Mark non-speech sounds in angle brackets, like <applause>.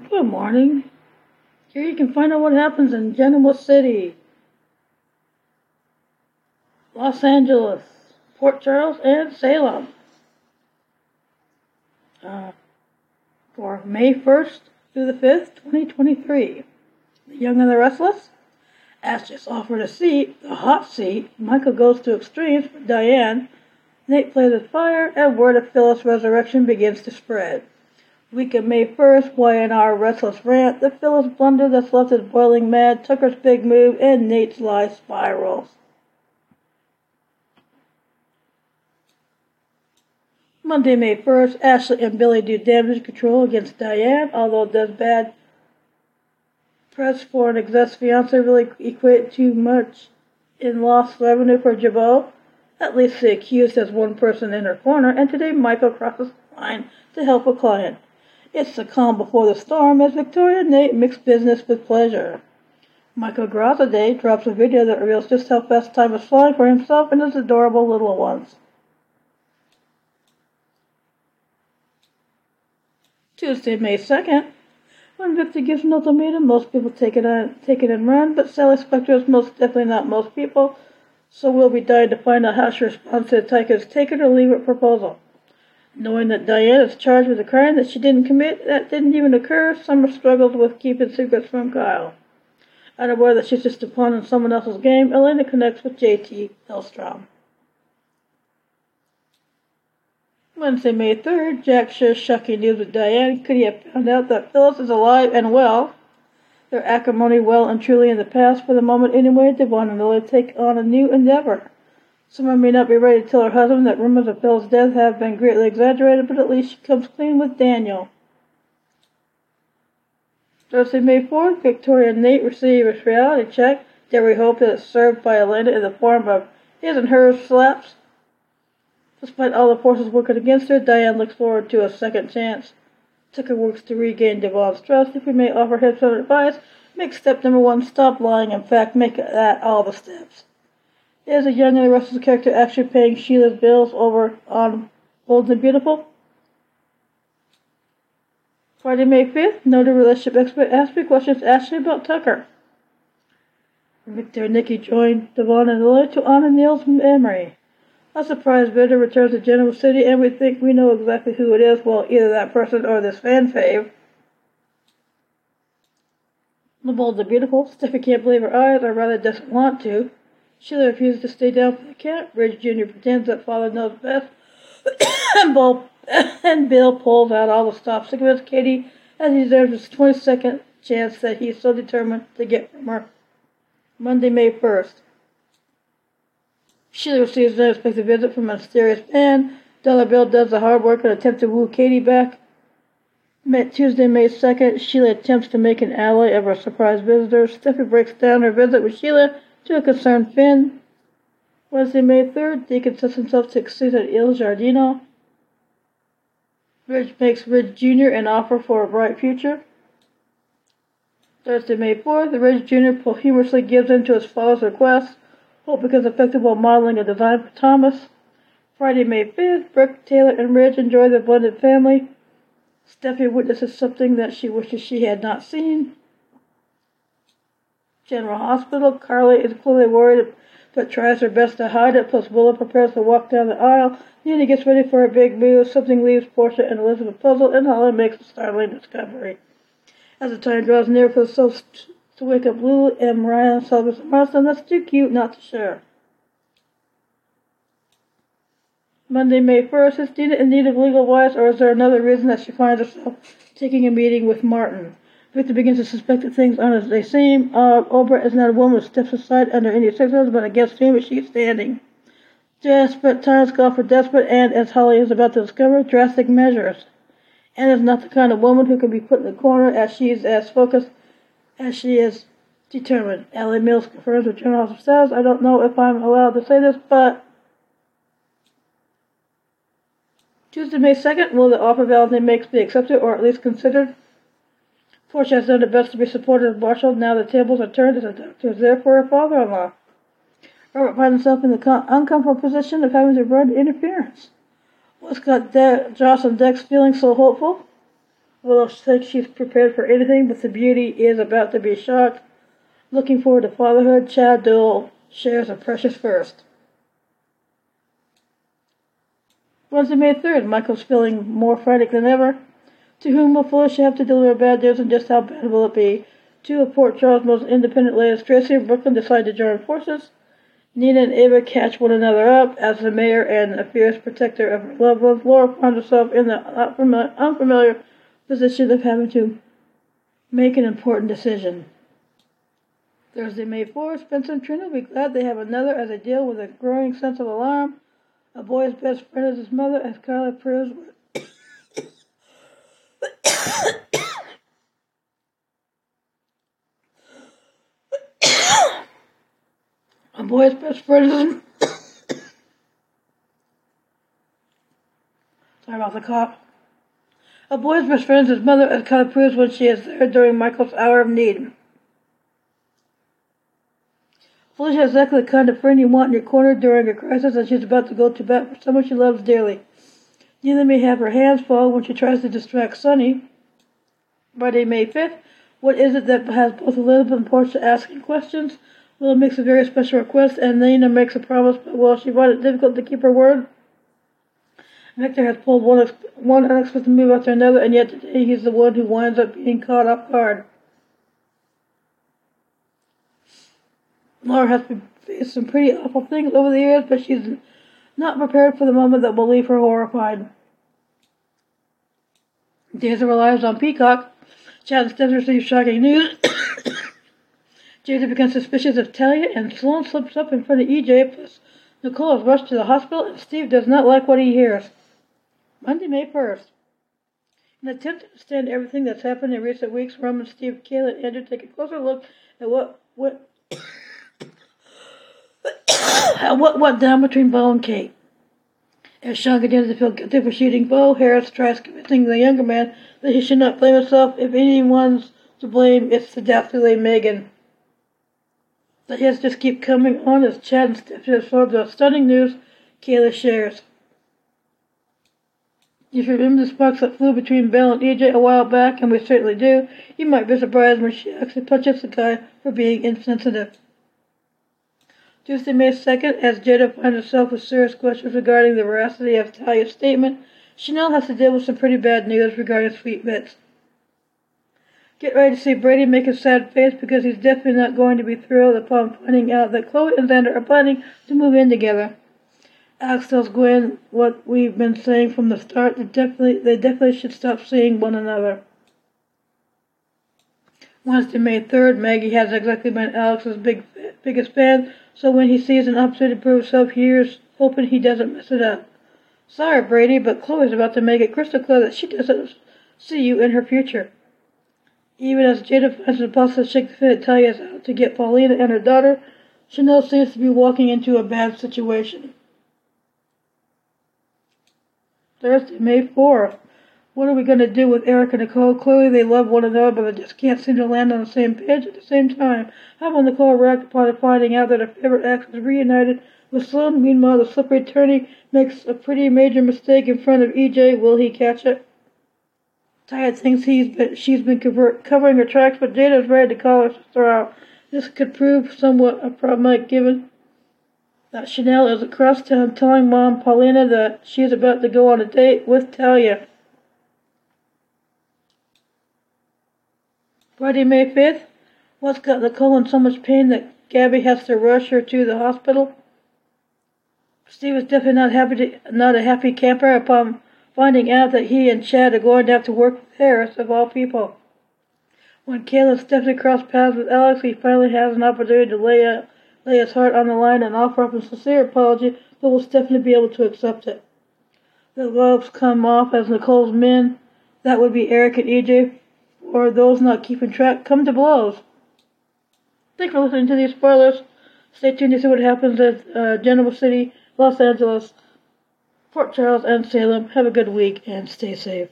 Good morning. Here you can find out what happens in Genoa City, Los Angeles, Port Charles, and Salem. Uh, for May 1st through the 5th, 2023. The Young and the Restless. Ash is offered a seat, a hot seat. Michael goes to extremes Diane. Nate plays with fire, and word of Phyllis' resurrection begins to spread. Week of May 1st, Y&R Restless Rant, the Phyllis blunder that's left us boiling mad, Tucker's big move, and Nate's lie spirals. Monday, May 1st, Ashley and Billy do damage control against Diane, although does bad press for an ex-fiance really equate too much in lost revenue for Jabot. At least the accused has one person in her corner, and today Michael crosses the line to help a client. It's the calm before the storm as Victoria and Nate mix business with pleasure. Michael Graziadei drops a video that reveals just how fast time is flying for himself and his adorable little ones. Tuesday, May 2nd. When Victor gives an ultimatum, most people take it, on, take it and run, but Sally Spectre is most definitely not most people, so we'll be dying to find out how she responds to Tucker's take it or leave it proposal. Knowing that Diane is charged with a crime that she didn't commit, that didn't even occur, Summer struggles with keeping secrets from Kyle. Unaware that she's just a pawn in someone else's game, Elena connects with JT Hellstrom. Wednesday, May 3rd, Jack shares shocking news with Diane. Could he have found out that Phyllis is alive and well? Their acrimony well and truly in the past for the moment anyway, Devon and Lily take on a new endeavor. Someone may not be ready to tell her husband that rumors of Phil's death have been greatly exaggerated, but at least she comes clean with Daniel. Thursday, May 4th, Victoria and Nate receive a reality check. Dare we hope that it's served by Elena in the form of his and hers slaps? Despite all the forces working against her, Diane looks forward to a second chance. Tucker works to regain Devon's trust. If we may offer him some advice, make step number one stop lying. In fact, make that all the steps. Is a young and restless character actually paying Sheila's bills over on Bold and Beautiful? Friday, May 5th, noted relationship expert asked me questions Ashley about Tucker. Victor and Nikki joined Devon and Lily to honor Neil's memory. A surprise visitor returns to Genoa City, and we think we know exactly who it is. Well, either that person or this fan fave. The bold and beautiful. Steffy can't believe her eyes, or rather doesn't want to. Sheila refuses to stay down for the camp. Ridge Jr. pretends that father knows best. <coughs> and, Bill, <coughs> and Bill pulls out all the stops to against Katie as he deserves his 22nd chance that he's so determined to get from her. Monday, May 1st. Sheila receives an unexpected visit from a mysterious man. Dollar Bill does the hard work and attempts to woo Katie back. Met Tuesday, May 2nd, Sheila attempts to make an ally of her surprise visitor. Steffy breaks down her visit with Sheila to a concerned Finn. Wednesday, May 3rd, Deacon sets himself to succeed at Il Giardino. Ridge makes Ridge Jr. an offer for a bright future. Thursday, May 4th, Ridge Jr. humorously gives in to his father's request. Hope becomes effective while modeling a design for Thomas. Friday, May 5th, Brooke, Taylor, and Ridge enjoy their blended family. Steffy witnesses something that she wishes she had not seen. General Hospital, Carly is clearly worried but tries her best to hide it, plus Willa prepares to walk down the aisle. Nina gets ready for a big move. Something leaves Portia and Elizabeth puzzled, and Holly makes a startling discovery. As the time draws near for the so to wake up Lulu and Mariah and celebrate milestone that's too cute not to share. Monday, May 1st, is Dina in need of legal advice, or is there another reason that she finds herself taking a meeting with Martin? Victor begins to suspect that things aren't as they seem. Uh, Oprah is not a woman who steps aside under any circumstances, but against whom is she standing? Desperate times call for desperate and, as Holly is about to discover, drastic measures. Anne is not the kind of woman who can be put in the corner as she is as focused as she is determined. Ellie Mills confirms what General Hospital says. I don't know if I'm allowed to say this, but Tuesday, May 2nd, will the offer Valentine makes be accepted or at least considered? Portia has done her best to be supportive of Marshall. Now the tables are turned as a doctor is there for her father-in-law. Robert finds himself in the uncomfortable position of having to run interference. What's got De- Joss and Dex feeling so hopeful? Willow thinks she's prepared for anything, but the beauty is about to be shocked. Looking forward to fatherhood, Chad Duell shares a precious first. Wednesday, May 3rd, Michael's feeling more frantic than ever. To whom will Felicia have to deliver bad news and just how bad will it be? Two of Port Charles' most independent layers, Tracy and Brooklyn, decide to join forces. Nina and Ava catch one another up as the mayor and a fierce protector of her loved ones. Laura finds herself in the unfamiliar position of having to make an important decision. Thursday, May 4th, Spencer and Trina will be glad they have another as they deal with a growing sense of alarm. A boy's best friend is his mother, as Carly proves. A boy's best friend is. Sorry about the cough. A boy's best friend is his mother, as Carly proves when she is there during Michael's hour of need. Felicia is exactly the kind of friend you want in your corner during a crisis and she's about to go to bat for someone she loves dearly. Neither may have her hands full when she tries to distract Sonny. Friday, May 5th. What is it that has both Elizabeth and Portia asking questions? Willow makes a very special request and Nina makes a promise, but will she find it difficult to keep her word? Victor has pulled one, one unexpected move after another, and yet today he's the one who winds up being caught off guard. Laura has faced some pretty awful things over the years, but she's not prepared for the moment that will leave her horrified. Daisy relies on Peacock. Chad instead receives shocking news. <coughs> Jada becomes suspicious of Talia, and Sloan slips up in front of EJ, plus Nicole is rushed to the hospital, and Steve does not like what he hears. Monday, May 1st. In an attempt to understand everything that's happened in recent weeks, Roman, Steve, Kayla, and Andrew take a closer look at what, what <gasps> what went down between Bo and Kate. As Shawn continues to feel guilty for shooting Bo, Harris tries convincing the younger man that he should not blame himself. If anyone's to blame, it's the dastardly Megan. The hits just keep coming on as Chad and Stephanie absorb the stunning news Kayla shares. If you remember the sparks that flew between Belle and EJ a while back, and we certainly do, you might be surprised when she actually punches the guy for being insensitive. Tuesday, May 2nd, as Jada finds herself with serious questions regarding the veracity of Talia's statement, Chanel has to deal with some pretty bad news regarding Sweet Bits. Get ready to see Brady make a sad face because he's definitely not going to be thrilled upon finding out that Chloe and Xander are planning to move in together. Alex tells Gwen what we've been saying from the start. They definitely, they definitely should stop seeing one another. Wednesday, May 3rd, Maggie has exactly been Alex's big, biggest fan, so when he sees an opportunity to prove himself, here's hoping he doesn't mess it up. Sorry, Brady, but Chloe's about to make it crystal clear that she doesn't see you in her future. Even as Jada finds it impossible to shake the fit Talia's out to get Paulina and her daughter, Chanel seems to be walking into a bad situation. Thursday, May 4th. What are we going to do with Eric and Nicole? Clearly they love one another, but they just can't seem to land on the same page at the same time. How will Nicole react upon finding out that her favorite ex is reunited with Sloan? Meanwhile, the slippery attorney makes a pretty major mistake in front of EJ. Will he catch it? Talia thinks he's been, she's been cover, covering her tracks, but Jada is ready to call her sister out. This could prove somewhat a problematic given that Chanel is across town telling Mom Paulina that she is about to go on a date with Talia. Friday, May 5th. What's got Nicole in so much pain that Gabby has to rush her to the hospital? Steve is definitely not happy to, not a happy camper upon finding out that he and Chad are going to have to work with Harris, of all people. When Caleb Stephanie cross paths with Alex, he finally has an opportunity to lay, a, lay his heart on the line and offer up a sincere apology, but will Stephanie be able to accept it? The gloves come off as Nicole's men. That would be Eric and EJ or those not keeping track come to blows. Thanks for listening to these spoilers. Stay tuned to see what happens at uh, City, Los Angeles, Port Charles, and Salem. Have a good week and stay safe.